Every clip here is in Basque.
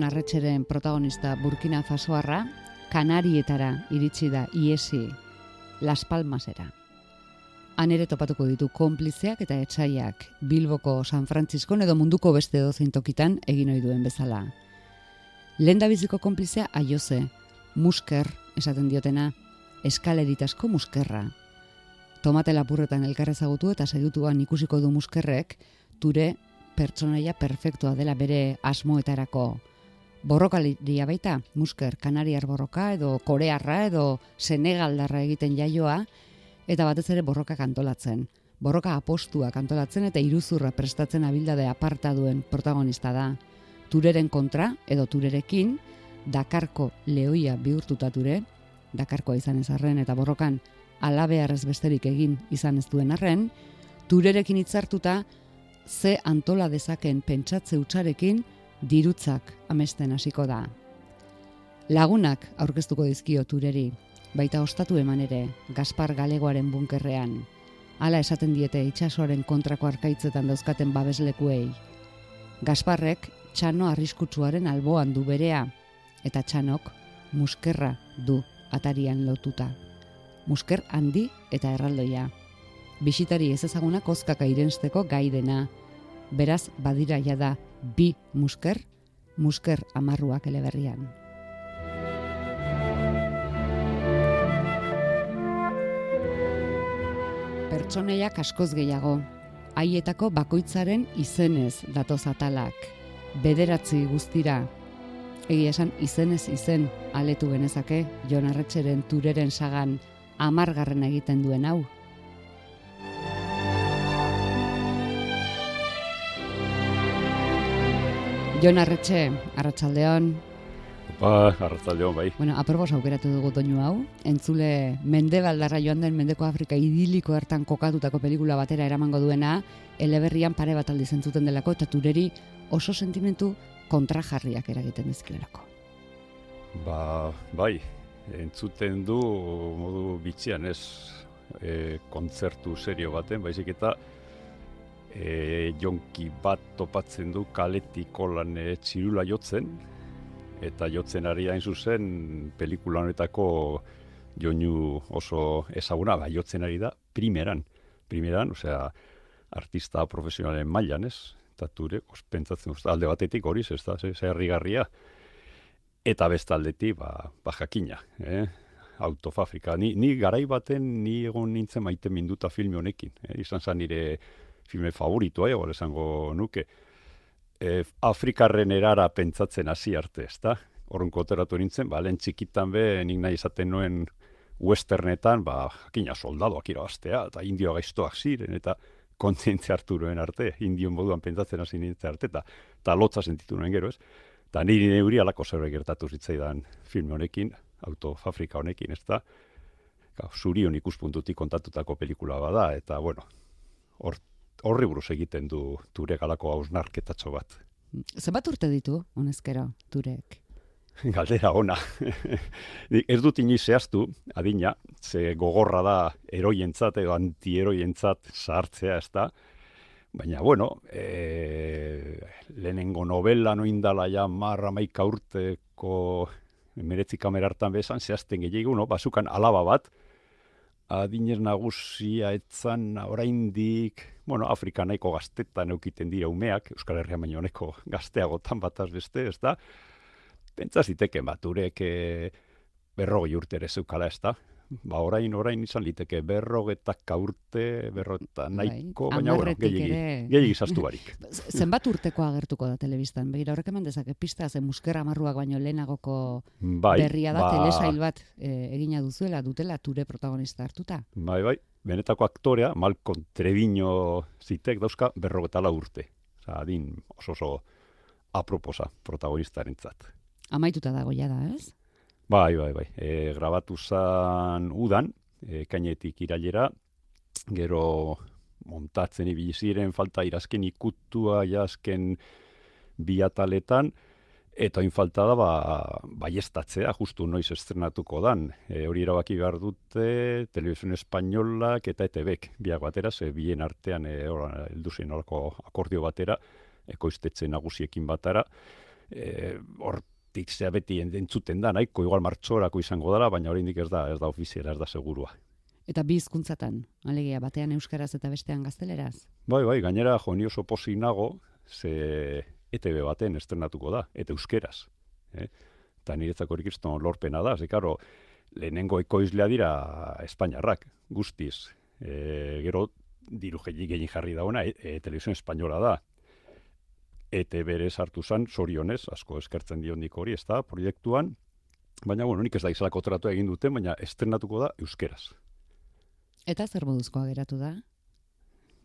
Jon Arretxeren protagonista Burkina Fasoarra, Kanarietara iritsi da iesi Las Palmasera. Han ere topatuko ditu konplizeak eta etxaiak Bilboko San Francisco edo munduko beste dozein tokitan egin ohi duen bezala. Lenda biziko konplizea aioze, musker, esaten diotena, eskaleritasko muskerra. Tomate lapurretan elkarrezagutu eta sedutuan ikusiko du muskerrek, ture pertsonaia perfektua dela bere asmoetarako. Borrokaliria baita, musker, kanariar borroka, edo korearra, edo senegaldarra egiten jaioa, eta batez ere borroka kantolatzen. Borroka apostua kantolatzen eta iruzurra prestatzen abildade aparta duen protagonista da. Tureren kontra, edo turerekin, Dakarko lehoia bihurtuta ture, Dakarkoa izan ez arren eta borrokan alabearrez besterik egin izan ez duen arren, turerekin hitzartuta ze antola dezaken pentsatze utxarekin dirutzak amesten hasiko da. Lagunak aurkeztuko dizkio tureri, baita ostatu eman ere, Gaspar Galegoaren bunkerrean. Hala esaten diete itsasoaren kontrako arkaitzetan dauzkaten babeslekuei. Gasparrek txano arriskutsuaren alboan du berea, eta txanok muskerra du atarian lotuta. Musker handi eta erraldoia. Bisitari ez ezagunak ozkaka irensteko gai dena. Beraz, badira da bi musker, musker amarruak eleberrian. Pertsoneiak askoz gehiago, haietako bakoitzaren izenez datoz atalak. Bederatzi guztira, egia esan izenez izen aletu genezake Jon Arretxeren tureren sagan amargarren egiten duen hau. Jon Arretxe, Arratxaldeon. Ba, Arratxaldeon, bai. Bueno, aprobos aukeratu dugu doinu hau. Entzule mende baldarra joan den Mendeko Afrika idiliko hartan kokatutako pelikula batera eramango duena, eleberrian pare bat aldi zentzuten delako, eta tureri oso sentimentu kontrajarriak eragiten dizkilelako. Ba, bai, entzuten du modu bitxian ez e, kontzertu serio baten, baizik eta e, jonki bat topatzen du kaletik lan e, txirula jotzen, eta jotzen ari hain zuzen pelikula honetako joinu oso ezaguna, bai jotzen ari da primeran, primeran, osea, artista profesionalen mailan, ez? Eta ture, pentsatzen alde batetik hori, ez da, zerrigarria. Eta bestaldetik, ba, ba jakina, eh? autofabrika. Ni, ni garai baten, ni egon nintzen maite minduta filme honekin. Eh? Izan zen nire filme favoritoa, eh? esango nuke. E, Afrikarren erara pentsatzen hasi arte, ez da? Horren koteratu nintzen, ba, lehen txikitan be, nik nahi izaten nuen westernetan, ba, jakina soldadoak irabaztea, eta indio gaiztoak ziren, eta kontzientzia hartu nuen arte, indion moduan pentsatzen hasi nintzen arte, eta, eta lotza sentitu nuen gero, ez? Eta niri neuri alako zerbait gertatu zitzaidan film honekin, autofabrika honekin, ez da? Zurion ikuspuntutik kontatutako pelikula bada, eta, bueno, horri buruz egiten du ture galako hausnarketatxo bat. Zenbat urte ditu, honezkero, turek? Galdera ona. ez dut iniz zehaztu, adina, ze gogorra da eroientzat edo antieroientzat zahartzea ez da. Baina, bueno, e, lehenengo novela noindala ja marra maika urteko meretzi kamerartan bezan, zehazten gehiago, no? basukan alaba bat, adinez nagusia etzan oraindik, bueno, Afrika nahiko gaztetan eukiten dira umeak, Euskal Herria baino honeko gazteagotan bataz beste, ez da? Pentsa ziteke bat, urek e, berrogei urte ere zeukala, ez da? Ba orain orain izan liteke berrogeta urte, berrota bai, nahiko, bai, baina bueno, gehiagi, izaztu barik. Zenbat urteko agertuko da telebistan? Begira, horrek eman dezake pista zen muskera marruak baino lehenagoko bai, berria da, ba... telesail bat e, egina duzuela, dutela, ture protagonista hartuta. Bai, bai, benetako aktorea, Malcolm Trebino zitek dauzka berrogeta urte. Osa, adin oso oso aproposa protagonistaren zat. Amaituta dago da, ez? Bai, bai, bai. E, grabatu zan udan, e, kainetik irailera, gero montatzen ibili ziren falta irazken ikutua jazken biataletan, eta hain falta da, ba, baiestatzea, justu noiz estrenatuko dan. E, hori erabaki behar dute, Televisión Espainolak eta ETBek, biak batera, ze bien artean, e, eldu zen akordio batera, ekoiztetzen nagusiekin batara, e, hortik zea beti entzuten da, nahiko igual martxorako izango dara, baina oraindik ez da, ez da ofiziala, ez da segurua. Eta bi hizkuntzatan, alegia batean euskaraz eta bestean gazteleraz. Bai, bai, gainera jo ni oso posi nago, ze ETB baten estrenatuko da eta euskeraz, eh? Ta niretzako ikiston lorpena da, ze claro, lehenengo ekoizlea dira Espainiarrak, guztiz. E, gero diru gehi jarri dauna, e, e, espainola da. ETB ere sartu zan, sorionez, asko eskertzen dio nik hori, ez da, proiektuan, baina, bueno, nik ez da izalako tratu egin dute, baina estrenatuko da euskeraz. Eta zer moduzkoa geratu da?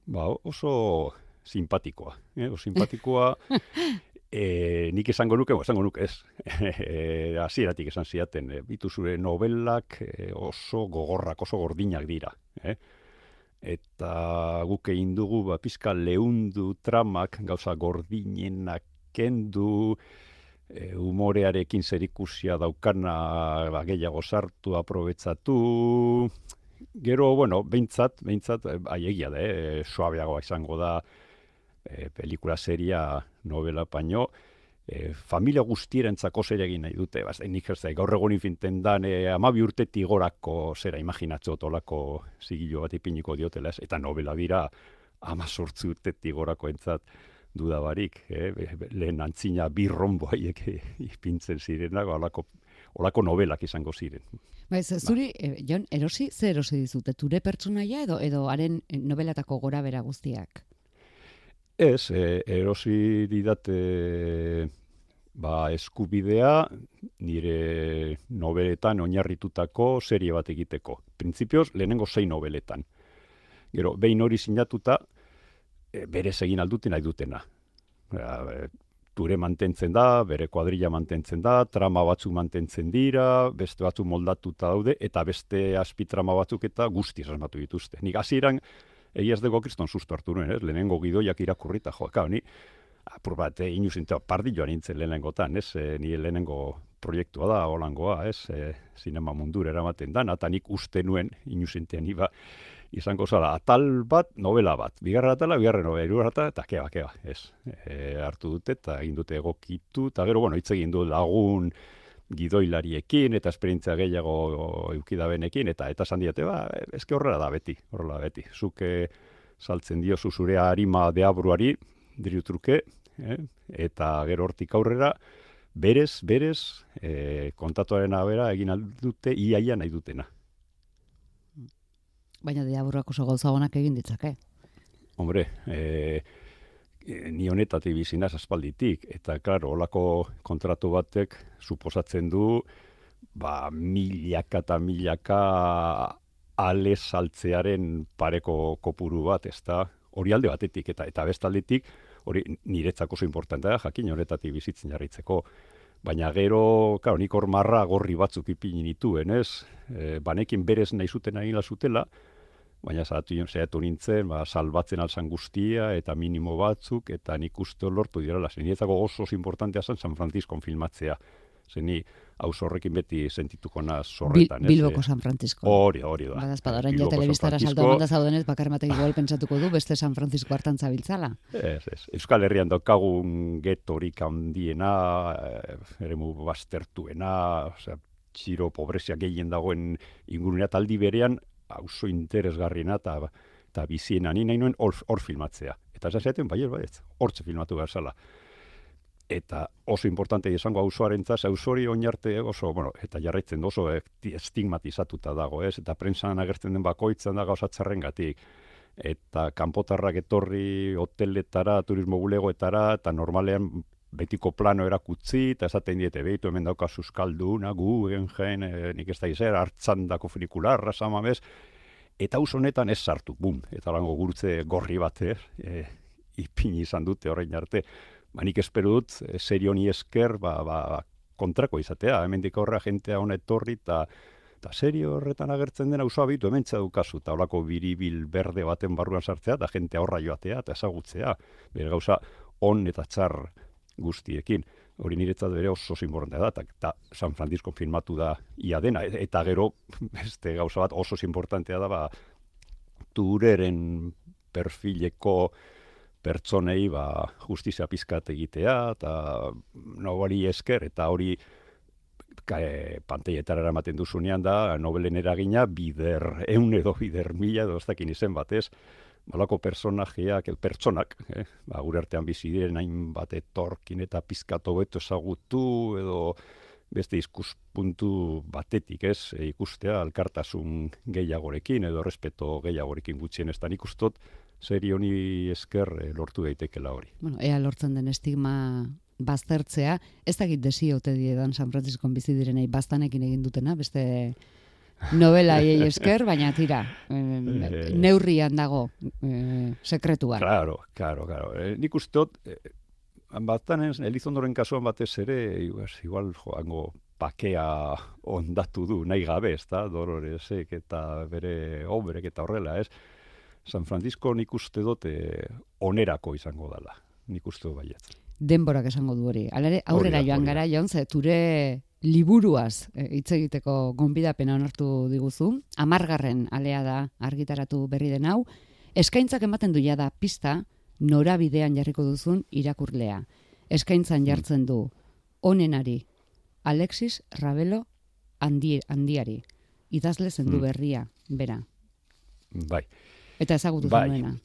Ba, oso simpatikoa. Eh? O simpatikoa, e, nik esango nuke, esango nuke ez. e, Azieratik esan ziaten, e, bitu zure novelak e, oso gogorrak, oso gordinak dira. Eh? Eta guk egin dugu, ba, pizka lehundu tramak, gauza gordinenak kendu, e, humorearekin zerikusia daukana ba, gehiago sartu, aprobetzatu, gero, bueno, behintzat, behintzat, eh, bai egia da, eh, suabeagoa izango da, e, pelikula seria, novela paino, e, familia guztierentzako zer egin nahi dute, baz, nik ez gaur egun infinten dan, e, amabi urtetik gorako zera imaginatzo tolako zigilo bat ipiniko diotela, ez? eta novela dira, ama sortzi urtetik gorako entzat, dudabarik, eh? lehen antzina birrombo haiek ipintzen zirenak, olako, olako novelak izango ziren. Ba, ez, zuri, ba. E, Jon, erosi, zer erosi dizute? Ture pertsonaia edo edo haren novelatako gora bera guztiak? Ez, e, erosi didate ba, eskubidea nire nobeletan oinarritutako serie bat egiteko. Printzipioz, lehenengo sei nobeletan. Gero, behin hori sinatuta, e, bere egin alduten nahi dutena. E, ture mantentzen da, bere kuadrilla mantentzen da, trama batzuk mantentzen dira, beste batzuk moldatuta daude, eta beste trama batzuk eta guzti esmatu dituzte. Nik hasieran egia ez dugu kriston susto hartu nuen, ez? lehenengo gidoiak irakurrita, jo, kao, ni, apur bat, e, inu zintea, pardilloan nintzen lehenengotan, ez? E, ni lehenengo proiektua da, holangoa, ez? E, sinema mundur eramaten da, eta nik uste nuen, inu zintean, iba, izango zala, atal bat, novela bat. Bigarra atala, bigarra novela, irugarra atala, eta keba, keba, ez. E, hartu dute, eta egin dute egokitu, eta gero, bueno, hitz egin du lagun gidoilariekin, eta esperientzia gehiago eukidabenekin, eta eta esan diate, ba, ezke horrela da beti, horrela beti. Zuke saltzen dio zure harima deabruari, truke, eh? eta gero hortik aurrera, berez, berez, e, kontatuaren abera egin aldute, iaia nahi dutena. Baina diaburrak oso gauza honak egin ditzake. Hombre, e, ni honetatik bizinaz aspalditik, eta klaro, holako kontratu batek suposatzen du, ba, milaka eta milaka ale saltzearen pareko kopuru bat, ez da, hori alde batetik, eta eta bestaldetik, hori niretzako oso importantea da, jakin honetatik bizitzen jarritzeko, Baina gero, claro, nik hor marra gorri batzuk ipini nituen, ez? E, banekin berez nahi zuten egin zutela, baina zatu zehatu nintzen, ba, salbatzen alzan guztia, eta minimo batzuk, eta nik uste lortu dira, zenietako oso importantea zen San Francisco filmatzea. Zeni, hau horrekin beti sentituko na zorretan. Bil, Bilboko San Francisco. Hori, hori da. Badaz, padoren ja telebiztara salto amanda zaudenez, bakar matek igual pentsatuko du, beste San Francisco hartan zabiltzala. Ez, ez. Euskal Herrian daukagun getorik handiena, eh, ere mu bastertuena, osea, txiro pobrezia gehien dagoen ingurunea taldi berean, auzo interesgarriena eta eta biziena ni nahi nuen hor filmatzea. Eta ez zaten bai, bai, hortze filmatu behar zala. Eta oso importante izango auzoarentzat, auzori oinarte oso, bueno, eta jarraitzen oso estigmatizatuta dago, ez? Eta prentsan agertzen den bakoitzan da gauza gatik. Eta kanpotarrak etorri hoteletara, turismo bulegoetara, eta normalean betiko plano erakutzi, eta esaten diete, behitu hemen dauka suskalduna, gu, egen e, nik ez da izer, hartzan dako frikularra, sama bez, eta us honetan ez sartu, bum, eta lango gurtze gorri bat, eh, e, ipini izan dute horrein arte, ba, nik espero dut, e, serioni esker, ba, ba, kontrako izatea, hemen dika horra jentea honet torri, eta eta serio horretan agertzen dena uso abitu hemen txadukazu, eta horako biribil berde baten barruan sartzea, eta jente horra joatea, eta ezagutzea, bere gauza, on eta txar guztiekin. Hori niretzat bere oso importantea da, eta San Francisco filmatu da ia dena, e, eta gero, beste gauza bat oso importantea da, ba, tureren perfileko pertsonei ba, justizia pizkat egitea, eta nobari esker, eta hori ka, e, panteietara eramaten duzunean da, nobelen eragina bider, eun edo bider mila edo ez dakin izen batez, malako personajeak, el pertsonak, eh? ba, gure artean bizi diren hainbat etorkin eta pizkato beto ezagutu edo beste izkuspuntu batetik, ez, e, ikustea alkartasun gehiagorekin edo respeto gehiagorekin gutxien ez da nik ustot, seri honi esker e, lortu daitekela hori. Bueno, ea lortzen den estigma baztertzea, ez dakit desiote diedan San Francisco bizi direnei bastanekin egin dutena, beste novela esker, baina tira, eh, neurrian dago eh, sekretua. Claro, claro, claro. Eh, nik usteot, eh, batanen, Elizondoren kasuan batez ere, igual joango pakea ondatu du, nahi gabe, ez da, Doloresek eta bere obrek eta horrela, ez? San Francisco nik uste dut onerako izango dela, nik uste dut baiet. Denborak esango du hori. Alare, aurrera joan gara, joan, ze, ture liburuaz e, hitz egiteko gonbidapena onartu diguzu. Amargarren alea da argitaratu berri den hau. Eskaintzak ematen du da pista norabidean jarriko duzun irakurlea. Eskaintzan mm. jartzen du onenari Alexis Rabelo handi, handiari. Idazle zendu mm. berria, bera. Bai. Eta ezagutu bai. zenuena.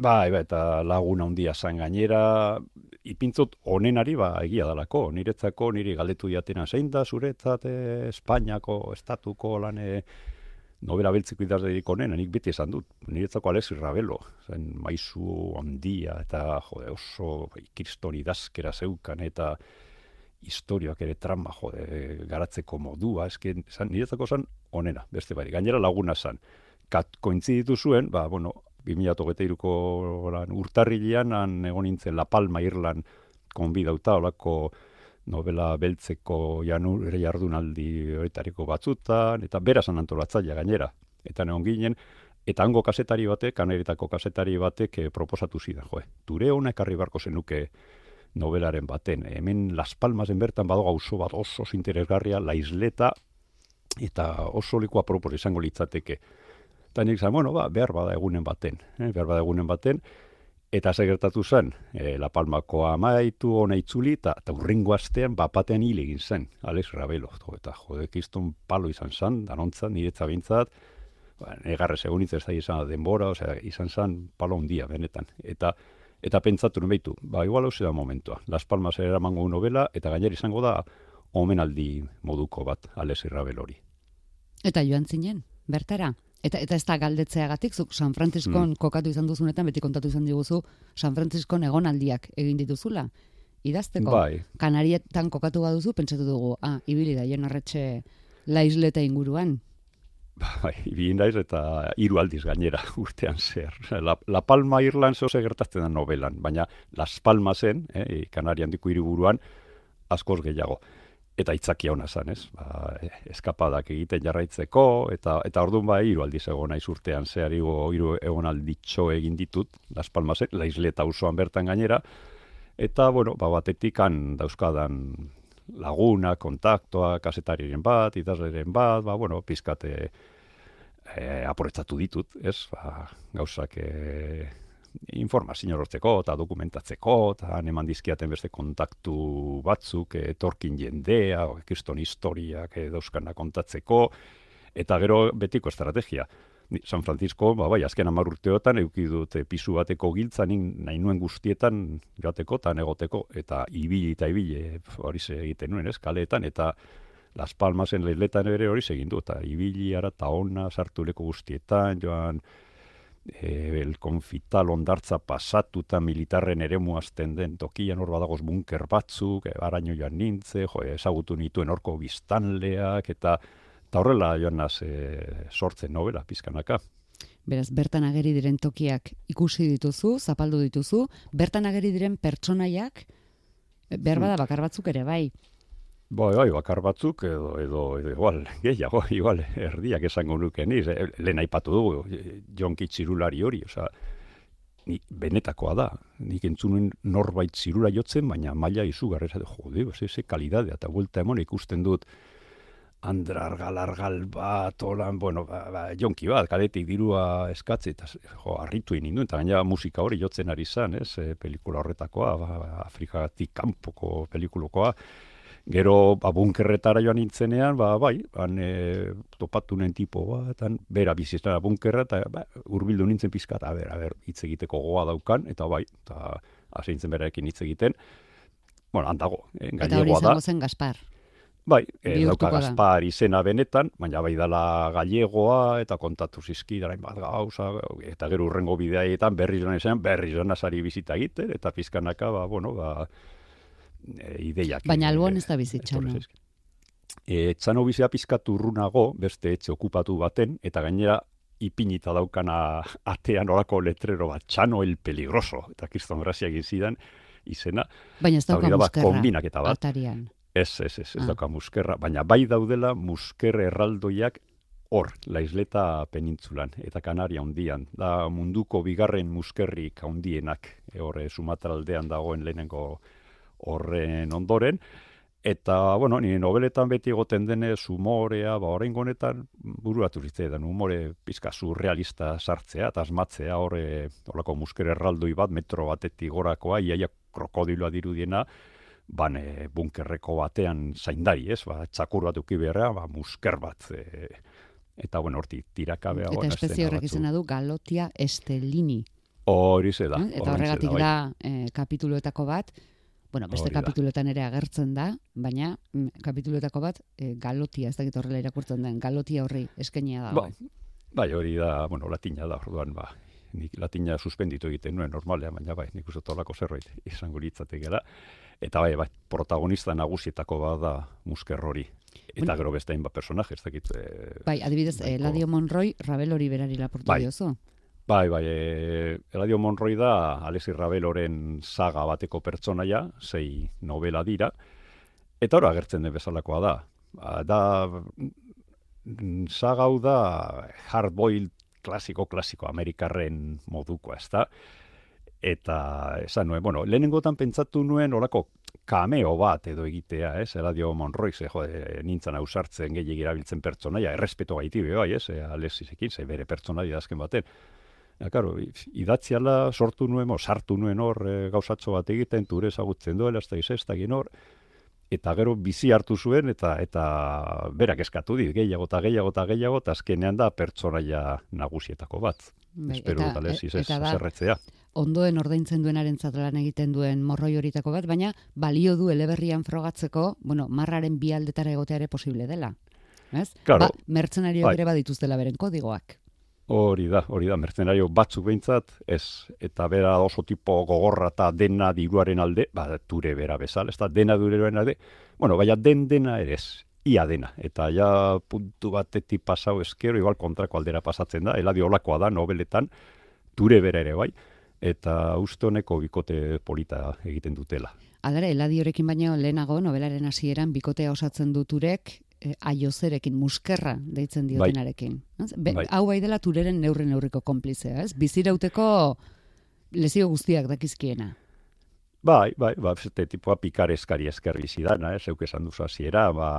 Bai, bai, eta laguna handia zan gainera, ipintzot onenari ba egia dalako, niretzako niri galdetu diatena zein da zuretzat eh, Espainiako estatuko lan e, nobela beltziko idazlerik onena, nik beti esan dut, niretzako Alexis Rabelo, zen maizu handia eta jode, oso bai, kriston idazkera zeukan eta historiak ere trama jode, garatzeko modua, esken, zan, niretzako zan onena, beste bari, gainera laguna zan. Kat kointziditu zuen, ba, bueno, 2008ko lan urtarrilean han egon nintzen La Palma Irlan konbidauta olako novela beltzeko janur jardunaldi horretariko batzutan, eta berazan antolatzaia gainera. Eta neon ginen, eta hango kasetari batek, kaneritako kasetari batek eh, proposatu zidan, joe, ture honek arri barko zenuke novelaren baten. Hemen Las Palmasen bertan bado gauzo bat oso interesgarria, la isleta, eta oso likoa propos izango litzateke. Eta nik zan, bueno, ba, behar bada egunen baten, eh, behar bada egunen baten, eta ze gertatu zen, e, La Palmako amaitu hona itzuli, eta urringo astean bapatean hil egin zen, Alex Rabelo, to, eta jode, kiston palo izan zen, danontzat, niretza bintzat, ba, negarrez egun ez da izan denbora, osea, izan zen palo handia benetan, eta eta pentsatu baitu, ba, igual hau da momentua, Las Palmas eramango novela, eta gainer izango da, omenaldi moduko bat, Alex Rabelo hori. Eta joan zinen, bertara? Eta eta ez da galdetzeagatik, zuk San Franciscon mm. kokatu izan duzunetan, beti kontatu izan diguzu, San Franciscon egonaldiak egin dituzula. Idazteko, bai. kanarietan kokatu baduzu, pentsatu dugu, ah, ibili da, jen arretxe laisleta inguruan. Bai, ibili naiz eta hiru aldiz gainera urtean zer. La, La Palma Irland zehose gertazten da novelan, baina Las Palmasen, eh, kanarian diku hiriburuan askoz gehiago eta itzakia ona zan, ez? Ba, eskapadak egiten jarraitzeko, eta eta orduan ba, hiru aldiz egon naiz urtean, zehari hiru egon alditxo egin ditut, Las Palmasek, la isleta usoan bertan gainera, eta, bueno, ba, batetik han dauzkadan laguna, kontaktoa, kasetariren bat, idazleren bat, ba, bueno, pizkate e, eh, aporetzatu ditut, ez? Ba, gauzak e, informazio hortzeko eta dokumentatzeko eta eman dizkiaten beste kontaktu batzuk etorkin jendea, kriston historiak dauzkana kontatzeko eta gero betiko estrategia. San Francisco, ba, bai, azken amar urteotan euki dut pisu bateko giltza nahi nuen guztietan joateko eta negoteko eta ibili eta ibili hori egiten nuen ez, kaleetan eta Las Palmasen lehiletan ere hori segindu eta ibili ara eta ona sartu leko guztietan joan e, el konfital ondartza pasatuta militarren ere muazten den tokian hor badagoz bunker batzuk, e, araño joan nintze, jo, ezagutu nituen orko biztanleak, eta, eta horrela joan naz e, sortzen novela, pizkanaka. Beraz, bertan ageri diren tokiak ikusi dituzu, zapaldu dituzu, bertan ageri diren pertsonaiak, behar bada hmm. bakar batzuk ere, bai. Bai, bai, bakar batzuk edo, edo, edo igual, gehiago, igual, erdiak esango nuke niz, e, lehen aipatu dugu, jonki txirulari hori, oza, ni, benetakoa da, nik entzunuen norbait zirula jotzen, baina maila izugarrez, jode, ze, ze kalidadea, eta vuelta emon ikusten dut, Andra argal argal bat, olan, bueno, ba, ba, jonki bat, kaletik dirua eskatzi, eta jo, arritu ininduen, eta gaina musika hori jotzen ari zan, ez, e, pelikula horretakoa, ba, ba, Afrikatik kanpoko pelikulokoa, gero, ba, bunkerretara joan nintzenean, ba, bai, ban, e, topatu nen tipo bat, bera bizizena bunkerra, eta ba, urbildu nintzen pizka, eta ber, ber, hitz egiteko goa daukan, eta bai, eta hasi nintzen beraekin hitz egiten, bueno, handago, eh, Eta hori izango zen Gaspar. Bai, e, dauka Gaspar izena benetan, baina bai dala gallegoa eta kontatu zizkidara bat gauza, eta gero urrengo bideaietan berri joan esan, berri joan azari bizita egiten, eta pizkanaka, ba, bueno, ba, e, ideiak. Baina alboan ez da bizitxan, no? E, txano bizia pizkatu urrunago, beste etxe okupatu baten, eta gainera ipinita daukana atean orako letrero bat, txano el peligroso, eta kriston grazia egin izena. Baina ez dauka muskerra, atarian. Ez, ez, ez, ez ah. dauka muskerra, baina bai daudela musker erraldoiak hor, laisleta penintzulan, eta Kanaria hundian. Da munduko bigarren muskerrik handienak e, horre Sumatra aldean dagoen lehenengo horren ondoren. Eta, bueno, nire nobeletan beti egoten dene umorea, ba, horrein gonetan, buruatu zitzen, umore pizka surrealista sartzea, eta asmatzea, horre, horreko musker erraldoi bat, metro batetik gorakoa, iaia krokodiloa dirudiena, bane bunkerreko batean zaindari, ez? Ba, txakur bat uki beharra, ba, musker bat. E, eta, bueno, horti, tirakabea. Eta espezie horrek izena du Galotia estelini. Hori ze da. Eh? Eta horregatik bai. da, e, kapituloetako bat, bueno, beste kapituloetan ere agertzen da, baina mm, kapituloetako bat, e, Galotia, ez dakit horrela irakurtzen den, Galotia horri eskenia da. Bai, bai, hori da, bueno, latina da, orduan, ba, nik latina suspenditu egiten nuen normalean, baina bai, nik uste tolako zerbait izango litzatek gara. Eta bai, bai, protagonista nagusietako bada musker hori. Eta bueno, gero beste hainbat personaje, ez dakit... Eh, bai, adibidez, eh, Eladio Monroy, Rabel hori berari laportu bai. diozu. Bai, bai, eh, Eladio Monroy da Alesi Rabeloren saga bateko pertsonaia, sei novela dira, eta hori agertzen den bezalakoa da. Ba, da, mm, saga hau da hardboiled klasiko, klasiko, amerikarren moduko, ez da? eta esan nuen, bueno, lehenengotan pentsatu nuen olako kameo bat edo egitea, ez, Eladio Monroy, ze, jode, nintzen ausartzen gehiagir erabiltzen pertsonaia, errespeto gaiti bai, ez, e, alezizekin, ze bere pertsonaia azken baten. Ja, karo, idatziala sortu nuen, mo, sartu nuen hor e, gauzatxo bat egiten, ture ezagutzen duela, ez da izestagin hor, eta gero bizi hartu zuen, eta eta berak eskatu dit, gehiago eta gehiago eta gehiago, eta azkenean da pertsonaia nagusietako bat. Bai, Espero eta, dut, ez, zerretzea ondoen ordaintzen duenaren lan egiten duen morroi horitako bat, baina balio du eleberrian frogatzeko, bueno, marraren bi aldetara egoteare posible dela. Ez? Claro, ba, mertzenario bai. ere badituztela beren kodigoak. Hori da, hori da, mertzenario batzuk behintzat, ez, eta bera oso tipo gogorra eta dena diruaren alde, ba, ture bera bezal, ez da, dena dureroen alde, bueno, baina den dena ere ez, ia dena, eta ja puntu batetik pasau eskero, igual kontrako aldera pasatzen da, eladio olakoa da, nobeletan, ture bera ere bai, eta uste honeko bikote polita egiten dutela. Adara, eladiorekin baino lehenago, nobelaren hasieran bikotea osatzen duturek, eh, aiozerekin, muskerra deitzen bai. diotenarekin. Bai. Hau bai dela tureren neurri neurriko konplizea, ez? Bizirauteko lezio guztiak dakizkiena. Bai, bai, ba, zete tipua pikar eskari eskerri zidana, eh, zeuk esan duzu hasiera, ba,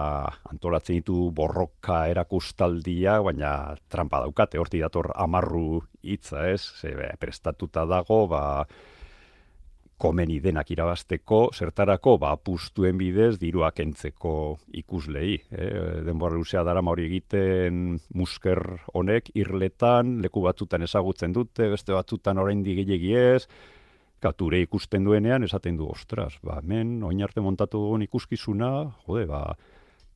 antolatzen ditu borroka erakustaldia, baina trampa daukate, horti dator amarru hitza, ez, ze, prestatuta dago, ba, komeni denak irabasteko, zertarako, ba, pustuen bidez, diruak entzeko ikuslei. Eh? Denbora luzea dara hori egiten musker honek, irletan, leku batzutan ezagutzen dute, beste batzutan orain digilegi ez, kature ikusten duenean esaten du, ostras, ba, men, oin arte montatu dugun ikuskizuna, jode, ba,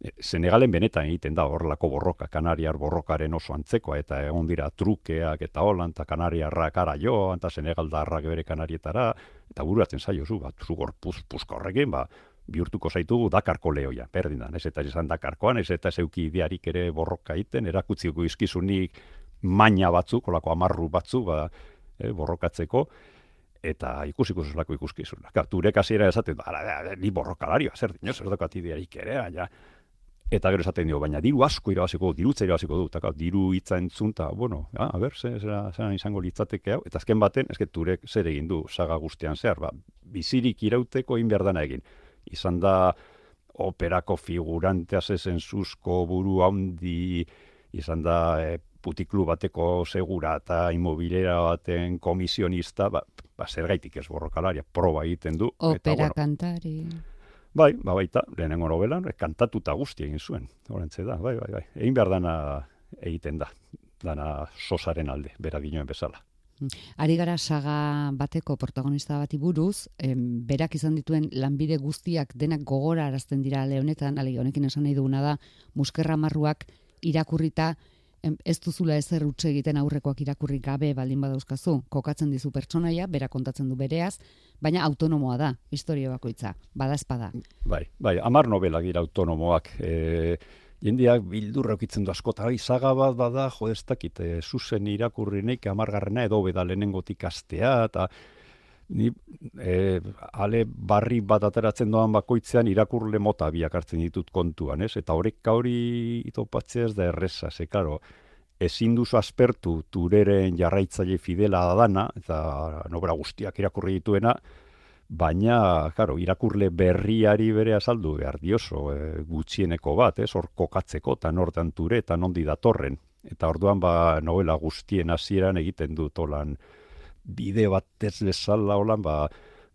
e, Senegalen benetan egiten da horrelako borroka, Kanariar borrokaren oso antzekoa, eta egon dira trukeak eta holan, eta Kanariarrak ara jo, eta Senegaldarrak bere Kanarietara, eta buruatzen zaio zu, bat, zu gorpuz, puzka horrekin, ba, bihurtuko zaitugu Dakarko lehoia, berdin da, ez eta izan Dakarkoan, ez eta zeuki idearik ere borroka egiten, erakutziko izkizunik maina batzuk, kolako amarru batzuk, ba, e, borrokatzeko, eta ikusiko zuzulako ikuskizun. Ka, turek hasiera esaten, ara, ni borrokalari, zer dino, zer dokat idearik ere, baina, eta gero esaten dio, baina diru asko irabaziko, dirutza irabaziko du, eta diru hitza entzun, eta, bueno, ja, a ber, zera, izango litzateke hau, eta azken baten, ezke turek zer egin du, saga guztian zehar, ba, bizirik irauteko egin behar dana egin. Izan da, operako figurantea zezen zuzko buru handi izan da e, putiklu bateko segura eta imobilera baten komisionista, ba, ba zer gaitik ez borrokalaria, proba egiten du. Opera eta, kantari. Bai, ba baita, lehenengo novelan, kantatuta guzti egin zuen, horrentze da, bai, bai, bai. Egin behar dana egiten da, dana sosaren alde, bera ginoen bezala. Ari gara saga bateko protagonista bati buruz, em, berak izan dituen lanbide guztiak denak gogora arazten dira lehonetan, ale honekin esan nahi duguna da, muskerra marruak irakurrita, ez duzula ezer utxe egiten aurrekoak irakurri gabe baldin badauzkazu, kokatzen dizu pertsonaia, bera kontatzen du bereaz, baina autonomoa da, historia bakoitza, badazpada. Bai, bai, amar novela gira autonomoak, e, jendeak bildurra du askota, bai, zaga bat bada, jo, ez dakit, e, zuzen irakurri neik amargarrena edo beda lehenengotik astea, eta ni e, ale barri bat ateratzen doan bakoitzean irakurle mota biak hartzen ditut kontuan, ez? Eta horrek hori itopatzea ez da erresa, ze, karo, ezin duzu aspertu tureren jarraitzaile fidela da dana, eta nobra guztiak irakurri dituena, baina, karo, irakurle berriari bere azaldu behar dioso, e, gutxieneko bat, ez? Hor kokatzeko, eta nortan ture, eta nondi datorren. Eta orduan, ba, novela guztien hasieran egiten dut, olan, bide bat ez bezala holan, ba,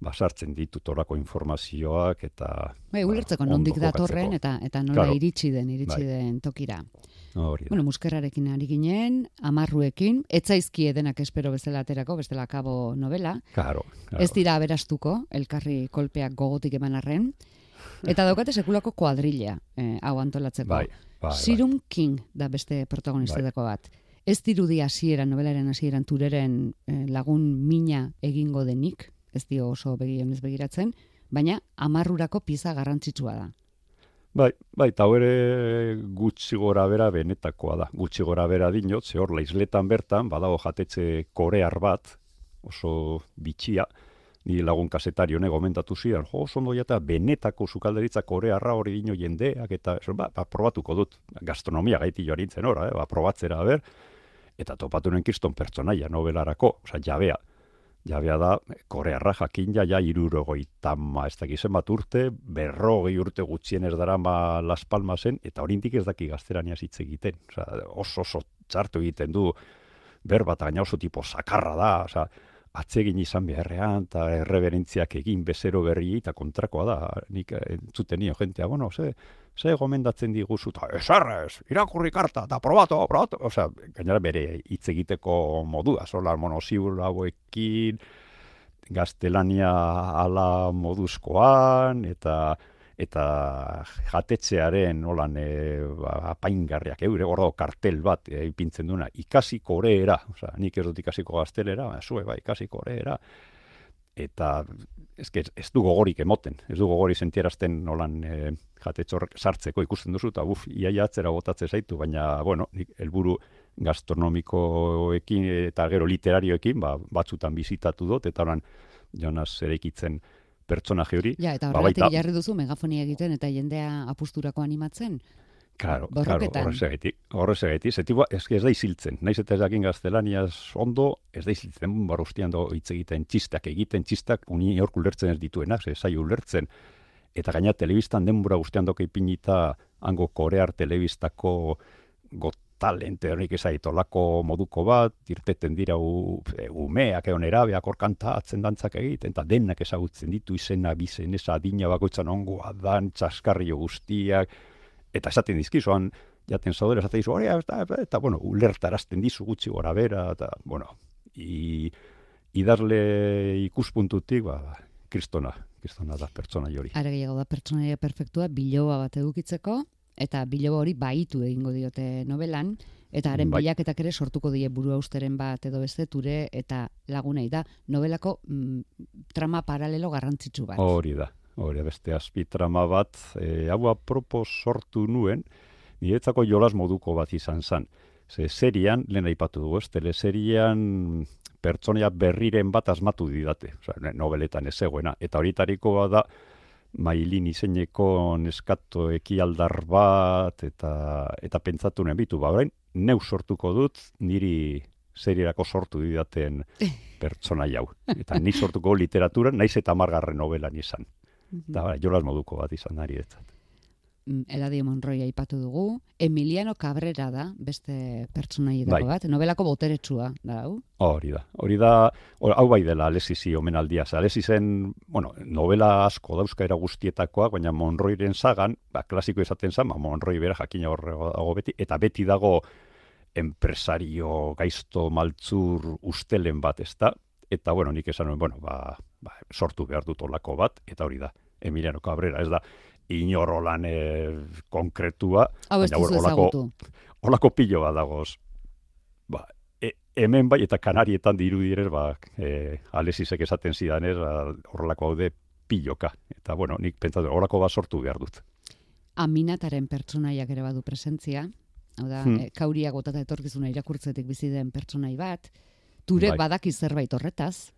ba sartzen ditut orako informazioak eta bai ulertzeko ba, nondik datorren eta eta nola iritsi den iritsi bai. den tokira. Hori. Bueno, muskerrarekin ari ginen, amarruekin, etzaizki edenak espero bezala aterako, bestela kabo novela. Claro, claro. Ez dira aberastuko, elkarri kolpeak gogotik eman arren. Eta daukate sekulako kuadrilla, eh, hau antolatzeko. Bai, bai, Sirum King da beste protagonistetako bai. bat ez dirudi hasieran nobelaren hasieran tureren eh, lagun mina egingo denik, ez dio oso begien ez begiratzen, baina amarrurako pieza garrantzitsua da. Bai, bai, eta ere gutxi gora bera benetakoa da. Gutxi gora bera dinot, ze hor laizletan bertan, badago jatetxe korear bat, oso bitxia, ni lagun kasetari honek gomentatu zidan, jo, ondo jata, benetako sukalderitza korearra hori dino jendeak, eta ba, ba, probatuko dut, gastronomia gaiti joan nintzen ora, eh, ba, probatzera, ber, eta topatu nuen kiston pertsonaia nobelarako, oza, jabea. Jabea da, korearra jakin ja, ja irurogoi tamma, ez dakizen bat urte, berrogei urte gutxien ez dara ma Las Palmasen, eta horintik ez daki gazterania hitz egiten. Oza, oso oso txartu egiten du, berbat, gaina oso tipo sakarra da, oza, atsegin izan beharrean, eta erreberentziak egin bezero berri, eta kontrakoa da, nik entzuten nio jentea, bueno, ze, ze gomendatzen diguzu, eta esarrez, irakurri karta, eta probatu, probatu, osea, gainera bere hitz egiteko modua, solar monosibul hauekin, gaztelania ala moduzkoan, eta eta jatetzearen holan e, ba, apaingarriak eure gordo kartel bat e, ipintzen duna ikasi koreera, osea, nik ez dut ikasiko gaztelera, ba, zue ba, ikasi koreera, eta ez, ez du gogorik emoten, ez du gogori sentierazten nolan e, jatetxor sartzeko ikusten duzu, eta buf, iaia atzera botatze zaitu, baina, bueno, nik helburu gastronomikoekin eta gero literarioekin, ba, batzutan bizitatu dut, eta oran Jonas erekitzen pertsonaje hori. Ja, eta ba, horregatik ba, jarri duzu megafonia egiten eta jendea apusturako animatzen. Claro, claro, horrezagaitik, horrezagaitik, zetiba, ez, ez da iziltzen, naiz eta ez dakin gaztelaniaz ondo, ez da iziltzen, baruztian do hitz egiten, txistak egiten, txistak, uni horku ulertzen ez dituenak, ez zai ulertzen, eta gaina telebistan denbora guztian doke ipinita, hango korear telebistako got talente horrik ezaitolako moduko bat, irteten dira u, e, umeak egon erabeak orkanta atzen dantzak egiten, eta denak ezagutzen ditu izena bizen, eza adina bakoitzan ongoa dan, txaskarrio guztiak, eta esaten dizkizuan, jaten zaudera, esaten dizu, eta, eta, eta, bueno, ulertarazten dizu gutxi gora bera, eta, bueno, i, idarle ikuspuntutik, ba, kristona, kristona da pertsona jori. Ara gehiago da pertsonaia perfektua, biloba bat edukitzeko, eta bilo hori baitu egingo diote novelan, eta haren bai. bilaketak ere sortuko die burua usteren bat edo beste ture eta lagunei da novelako mm, trama paralelo garrantzitsu bat. Hori da, hori beste azpi trama bat, e, hau apropos sortu nuen, niretzako jolas moduko bat izan zan. Ze serian, lehen aipatu dugu, ez, teleserian pertsonia berriren bat asmatu didate, Osea, nobeletan ez zegoena, eta horitariko da, mailin izeneko neskato ekialdar bat eta eta pentsatu nuen bitu. Ba orain neu sortuko dut niri serierako sortu didaten pertsona jau eta ni sortuko literatura naiz eta margarren novelan izan mhm. da bara jolas moduko bat izan ari ez mm, Eladio Monroy aipatu dugu, Emiliano Cabrera da, beste pertsonaietako Bai. bat, novelako boteretsua da, hau? Hori da. Hori da, hor- hau bai dela Alexisi omenaldia. Ze Alexisen, bueno, novela asko dauzka era guztietakoak, baina Monroiren sagan, ba, klasiko esaten zen, ba, Monroy bera jakina horrego dago beti, eta beti dago enpresario gaizto maltzur ustelen bat, ezta? Eta, bueno, nik esan bueno, ba, ba, sortu behar dut olako bat, eta hori da, Emiliano Cabrera, ez da, inor holan eh, konkretua, Hau Baina, duzu olako- holako pilo bat dagoz. Ba, e, hemen bai eta kanarietan dirudirez, ba, e, Alexisek esaten zidanez, ba, horrelako haude piloka. Eta, bueno, nik pentsatu, horrelako bat sortu behar dut. Aminataren pertsonaiak ere badu presentzia, hau da, Hmm. eh, kauria gotata etorkizuna irakurtzetik bizi den pertsonai bat, turek Bai. badaki zerbait horretaz,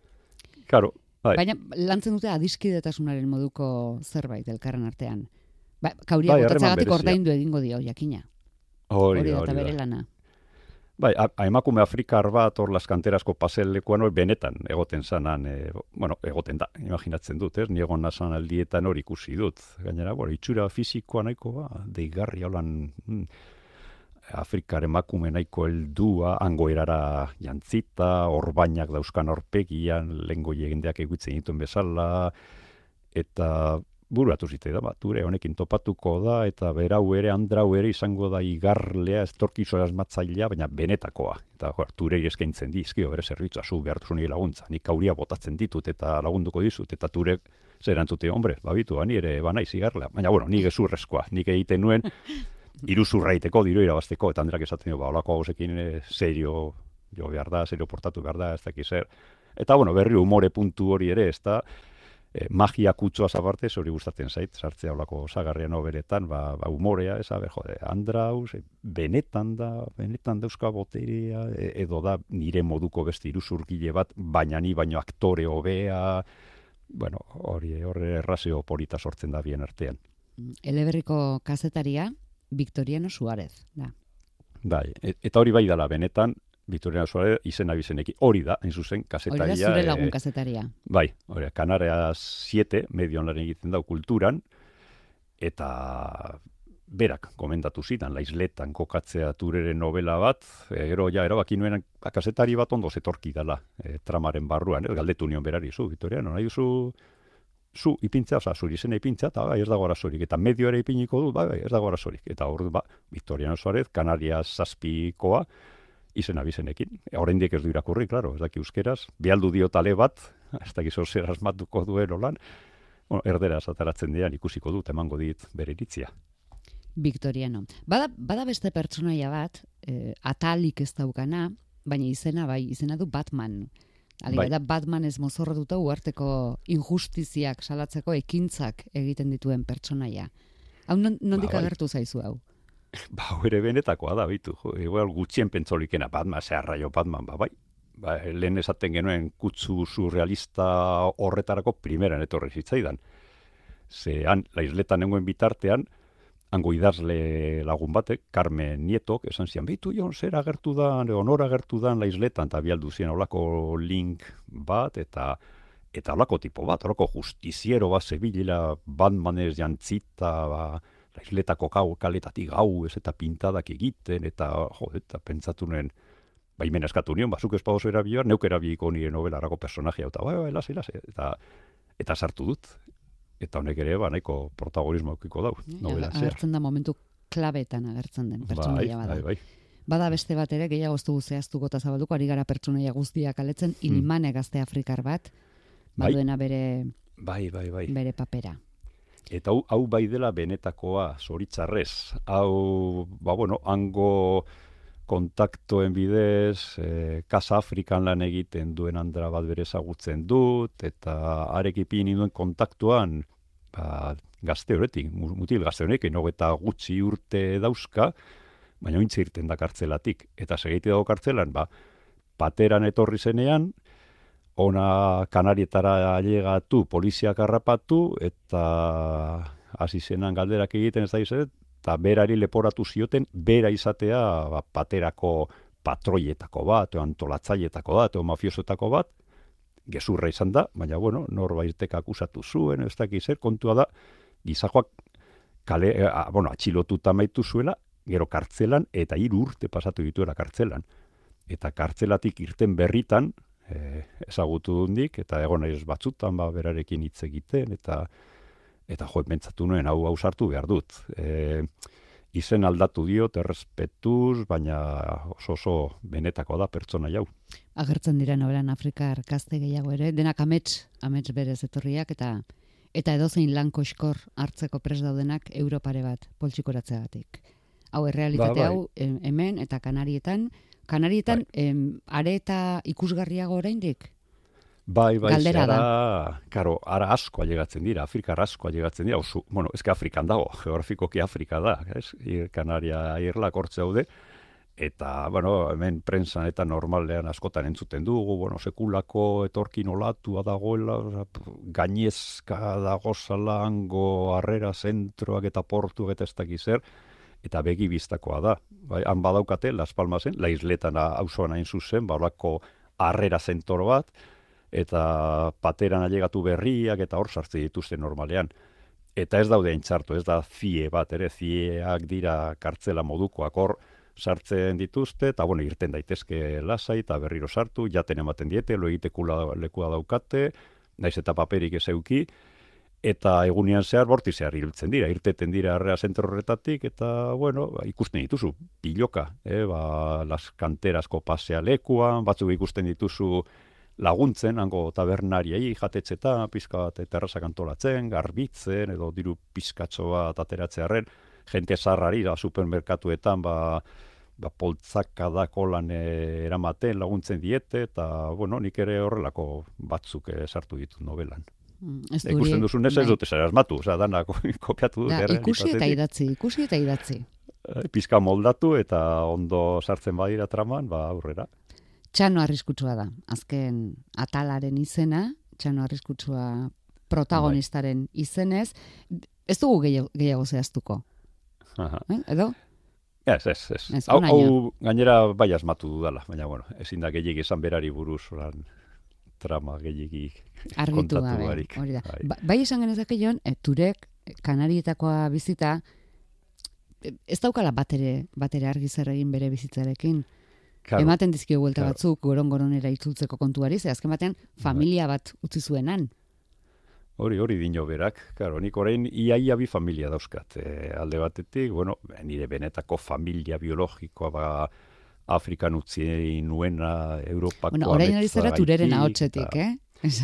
Karo, bai, baina lantzen dute adiskidetasunaren moduko zerbait elkarren artean. Ba, kauria Bai, ordaindu egingo dio, jakina. hori Hori da, da, eta hori bere da. lana. Bai, a, a emakume afrikar bat hor las kanterazko paselekuan hori benetan egoten zanan, e, bueno, egoten da, imaginatzen dut, ez? Ni egon nazan aldietan hori ikusi dut. Gainera, bueno, itxura fisikoa nahiko ba, deigarri holan mm, Afrikar emakume nahiko heldua, hango erara jantzita, orbainak dauzkan horpegian, lengo jendeak eguitzen dituen bezala, eta buratu zitzaidan, ba, ture honekin topatuko da, eta berau ere, andrau ere izango da igarlea, estorkizo asmatzailea, baina benetakoa. Eta jo, ture eskaintzen dizkio bere zerbitzua, zu behar duzu laguntza, nik kauria botatzen ditut eta lagunduko dizut, eta ture zer antzute, hombre, babitu, ni ere banaiz igarlea. Baina, bueno, nik gezurrezkoa, nik egiten nuen, iruzurra iteko, diru irabazteko, eta andrak esaten du, ba, olako hausekin eh, serio jo behar da, serio portatu behar da, ez dakiz zer. Eta, bueno, berri umore puntu hori ere, ez da, eh, magia kutsoa zabarte, hori gustatzen zait, sartzea olako sagarria noberetan, ba, ba umorea, ez abe, jode, Andraus, eh, benetan da, benetan dauzka boterea, e- edo da nire moduko beste iruzurgile bat, baina ni baino aktore hobea, bueno, hori horre errazio polita sortzen da bien artean. Eleberriko kazetaria, Victoriano Suárez, da. Bai, e- eta hori bai dala benetan, Victoriano Suarez izena bizeneki. Hori da, hain zuzen, Hori da kasetaria. zure eh, lagun kazetaria. Bai, hori, Kanarea 7, medion lan egiten dau kulturan, eta berak komendatu zidan, laizletan kokatzea tureren novela bat, e, gero ja, erabaki nuen kasetari bat ondo zetorki dala e, tramaren barruan, ez galdetu nion berari, zu, Vitoriano, nahi duzu zu ipintza, oza, zuri izena ipintza, eta bai, ez dago arazorik, eta medio ere ipiniko dut, bai, bai, ez dago arazorik, eta hor, ba, Victoriano Suarez, Kanaria zazpikoa, izena bizenekin. Oraindik ez du irakurri, claro, ez daki euskeraz, bialdu dio tale bat, ez daki zer asmatuko duen olan, bueno, erderaz ataratzen dian ikusiko dut, emango dit bere iritzia. Victoriano. Bada, bada beste pertsonaia bat, eh, atalik ez daukana, baina izena bai, izena du Batman. Alegia Bai. Batman ez mozorrotuta uarteko injustiziak salatzeko ekintzak egiten dituen pertsonaia. Hau non, nondik Ba, bai. agertu zaizu hau? Ba, ere benetakoa da, bitu, jo, igual gutxien pentsolikena Batman, zeharraio Batman, ba, bai. Ba, lehen esaten genuen kutsu surrealista horretarako primeran etorri zitzaidan. Ze han, la isletan nengoen bitartean, hango idazle lagun batek, Carmen Nietok, esan zian, bitu jon, zer agertu da, honor agertu da la isletan, eta bialdu zian olako link bat, eta eta olako tipo bat, olako justiziero bat zebilela Batmanez jantzita, ba, la isletako gau, kaletatik gau, ez eta pintadak egiten, eta, jo, eta pentsatu nuen, baimen eskatu nion, bazuk ez pagozo erabiliar, neuk erabiliko nire novelarako personajea, eta bai, bai, lase, lase, eta, eta sartu dut. Eta honek ere, ba, nahiko protagonismo eukiko dau, novela zehar. agertzen da momentu klabetan agertzen den Bai, pertsonaia bada. bai, bai. Bada beste bat ere, gehiago ez dugu zehaztuko eta zabalduko, ari gara pertsonaia guztiak aletzen, ilimane gazte afrikar bat, Hmm. Bai. baduena bere, Bai, bai, bai. bere papera. Eta hau, hau bai dela benetakoa, zoritzarrez. Hau, ba, bueno, hango kontaktoen bidez, e, Kasa Afrikan lan egiten duen andra bat bere ezagutzen dut, eta arekipin duen kontaktuan, ba, gazte horretik, mu- mutil gazte honekin, eta gutxi urte dauzka, baina ointze irten da kartzelatik. Eta segeite dago kartzelan, ba, pateran etorri zenean, ona kanarietara ailegatu, poliziak harrapatu, eta hasi zenan galderak egiten ez da izan, eta berari leporatu zioten, bera izatea ba, paterako patroietako bat, o antolatzaietako bat, o mafiosoetako bat, gezurra izan da, baina bueno, norbaitek akusatu zuen, ez dakiz zer, kontua da, gizajoak kale, e, a, bueno, atxilotuta maitu zuela, gero kartzelan, eta hiru urte pasatu dituela kartzelan. Eta kartzelatik irten berritan, e, ezagutu dundik, eta egon nahi batzutan, ba, berarekin hitz egiten, eta eta jo, mentzatu nuen, hau hau sartu behar dut. E, izen aldatu diot, errespetuz, baina oso oso benetako da pertsona jau. Agertzen dira nobelan Afrikar gazte gehiago ere, denak amets, amets berez etorriak, eta eta edozein lan koskor hartzeko pres daudenak Europare bat poltsikoratzeagatik. Hau errealitate ba, bai. hau hemen eta Kanarietan, Kanarietan bai. em, are eta ikusgarriago oraindik. Bai, bai, Galdera zera, da. Karo, ara asko alegatzen dira, Afrika asko alegatzen dira, oso, bueno, ezke Afrikan dago, geografikoki Afrika da, ez? Kanaria irlak hortze daude, eta, bueno, hemen prensan eta normalean askotan entzuten dugu, bueno, sekulako etorkin olatua dagoela, gainezka dago zalango, harrera zentroak eta portuak eta ez dakiz zer, eta begi biztakoa da. Bai, han badaukate, Las Palmasen, la isletan hausoan hain zuzen, balako harrera zentoro bat, eta pateran ailegatu berriak eta hor sartze dituzte normalean. Eta ez daude entzartu, ez da zie bat, ere zieak dira kartzela modukoak hor, sartzen dituzte, eta bueno, irten daitezke lasai, eta berriro sartu, jaten ematen diete, lo egitekula lekua daukate, naiz eta paperik ez euki, eta egunean zehar borti zehar irutzen dira, irteten dira arrea zentro horretatik, eta bueno, ba, ikusten dituzu, piloka, eh, ba, las kanterazko pasea lekuan, batzuk ikusten dituzu laguntzen, hango tabernariai jatetzeta, pizka bat terrazak antolatzen, garbitzen, edo diru pizkatxo bat ateratzearen, jente zarrari da supermerkatuetan ba, ba poltzaka da kolan eramaten laguntzen diete eta bueno, nik ere horrelako batzuk e, sartu ditut novelan. Mm, ez Ikusten duzun ez ez bai. dute zer asmatu, oza, dana kopiatu dut. Da, ikusi eta idatzi, ikusi eta idatzi. Eh, pizka moldatu eta ondo sartzen badira traman, ba aurrera. Txano arriskutsua da, azken atalaren izena, txano arriskutsua protagonistaren bai. izenez, ez dugu gehiago zehaztuko. Eh, edo? Ez, ez, ez. Hau, hau gainera bai asmatu dudala, baina bueno, ezin da gehiagi esan berari buruz oran trama gehiagi kontatu barik. Hori da. Bai. Ba, bai esan genezake joan, e, turek kanarietakoa bizita, ez daukala batere, batere argi zer egin bere bizitzarekin. Claro, Ematen dizkio buelta claro. batzuk goron-goronera itzultzeko kontuari, ze azken batean bai. familia bat utzi zuenan. Hori, hori dino berak, karo, nik orain iaia bi familia dauzkat. E, alde batetik, bueno, nire benetako familia biologikoa ba Afrikan utzi nuena Europako bueno, orain ari zara tureren ahotsetik, eh?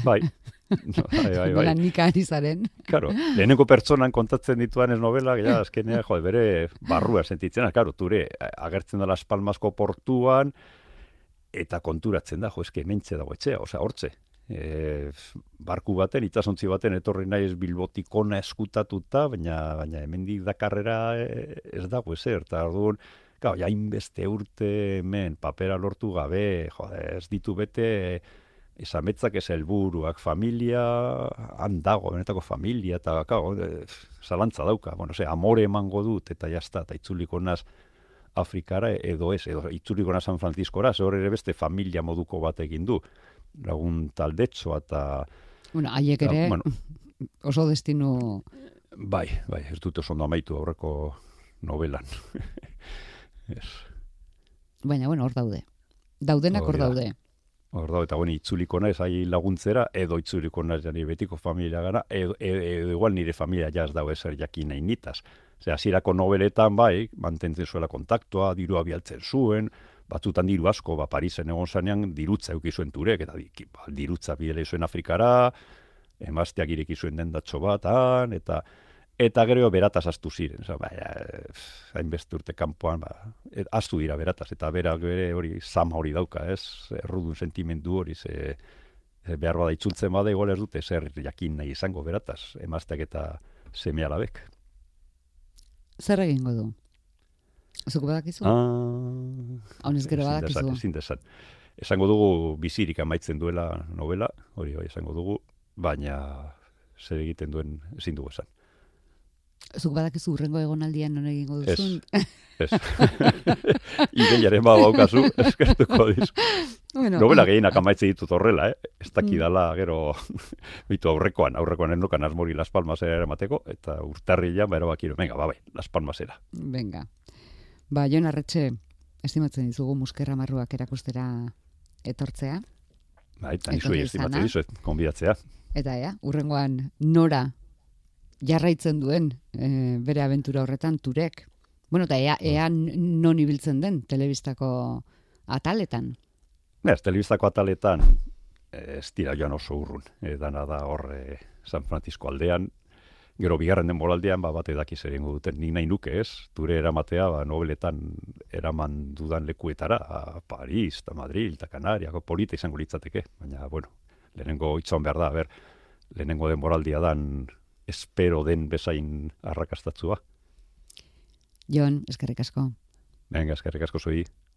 Bai, bai, bai, bai. nik ari zaren. Karo, lehenengo pertsonan kontatzen dituan ez novela, ja, azkenea, jo, bere barrua sentitzen, karo, ture, agertzen da Las Palmasko portuan, eta konturatzen da, jo, eske, mentze dago etxea, osea, hortze, e, barku baten, itsasontzi baten etorri naiz bilbotikona eskutatuta, baina baina hemendik dakarrera e, ez dago ezer, eta orduan, gau, ja, inbeste urte hemen papera lortu gabe, jode, ez ditu bete, esametzak ez helburuak familia, han dago, benetako familia, eta gau, e, zalantza dauka, bueno, ze, amore emango dut, eta jazta, eta itzuliko naz, Afrikara edo ez, edo itzuliko naz San Franciscora, ze ere beste familia moduko bat egin du lagun taldetxo eta... Bueno, haiek ere bueno, oso destino... Bai, bai, ez dute oso amaitu aurreko novelan. es. Baina, bueno, hor daude. Daudenak hor daude. Hor daude, eta bueno, itzuliko naiz ahi laguntzera, edo itzuliko naiz jani betiko familia gara, edo, edo, edo, igual nire familia jaz dago ezer jakin nahi nitaz. Zer, azirako nobeletan bai, mantentzen zuela kontaktua, diru abialtzen zuen, batzutan diru asko, ba, Parisen egon zanean, dirutza eukizuen turek, eta ba, dirutza bidele zuen Afrikara, emazteak ireki zuen dendatxo bat, han, eta eta gero berataz astu ziren, Osa, ba, hainbeste urte kanpoan, ba, et, astu dira berataz, eta bera bere hori zama hori dauka, ez, errudun sentimendu hori, ze, behar bada itzultzen bada, igual ez dute, zer jakin nahi izango berataz, emazteak eta seme alabek. Zer egingo du? Zuko badakizu? Ah, Hau gero badakizu. Ezin desan. Esango dugu bizirik amaitzen duela novela, hori bai esango dugu, baina zer egiten duen ezin dugu esan. Zuk badakizu urrengo egonaldian non egingo duzun? Ez, ez. Ideiaren bada baukazu, eskertuko dizu. Bueno, Novela gehienak amaitze ditut horrela, eh? Ez Mm. dakidala, gero, bitu aurrekoan, aurrekoan endokan asmori Las Palmasera eramateko, eta urtarrila, ba, erabakiro, venga, ba, bai, Las Palmasera. Venga. Ba, Jon Arretxe, estimatzen dizugu muskerra marruak erakustera etortzea. Bai, eta nizue estimatzen dizuet, konbidatzea. Eta ea, urrengoan nora jarraitzen duen e, bere abentura horretan turek. Bueno, eta ea, ea non ibiltzen den telebistako ataletan. Ez, telebistako ataletan eh, ez dira joan oso urrun. E, dana da hor eh, San Francisco aldean, gero bigarren den moraldean, ba, bate daki zer duten, nik nahi nuke ez, ture eramatea, ba, nobeletan eraman dudan lekuetara, a Paris, eta Madrid, eta Kanariako polita izango litzateke, baina, bueno, lehenengo itzon behar da, ber, lehenengo den moraldia dan, espero den bezain arrakastatzua. Jon, eskerrik asko. Venga, eskerrik asko zui.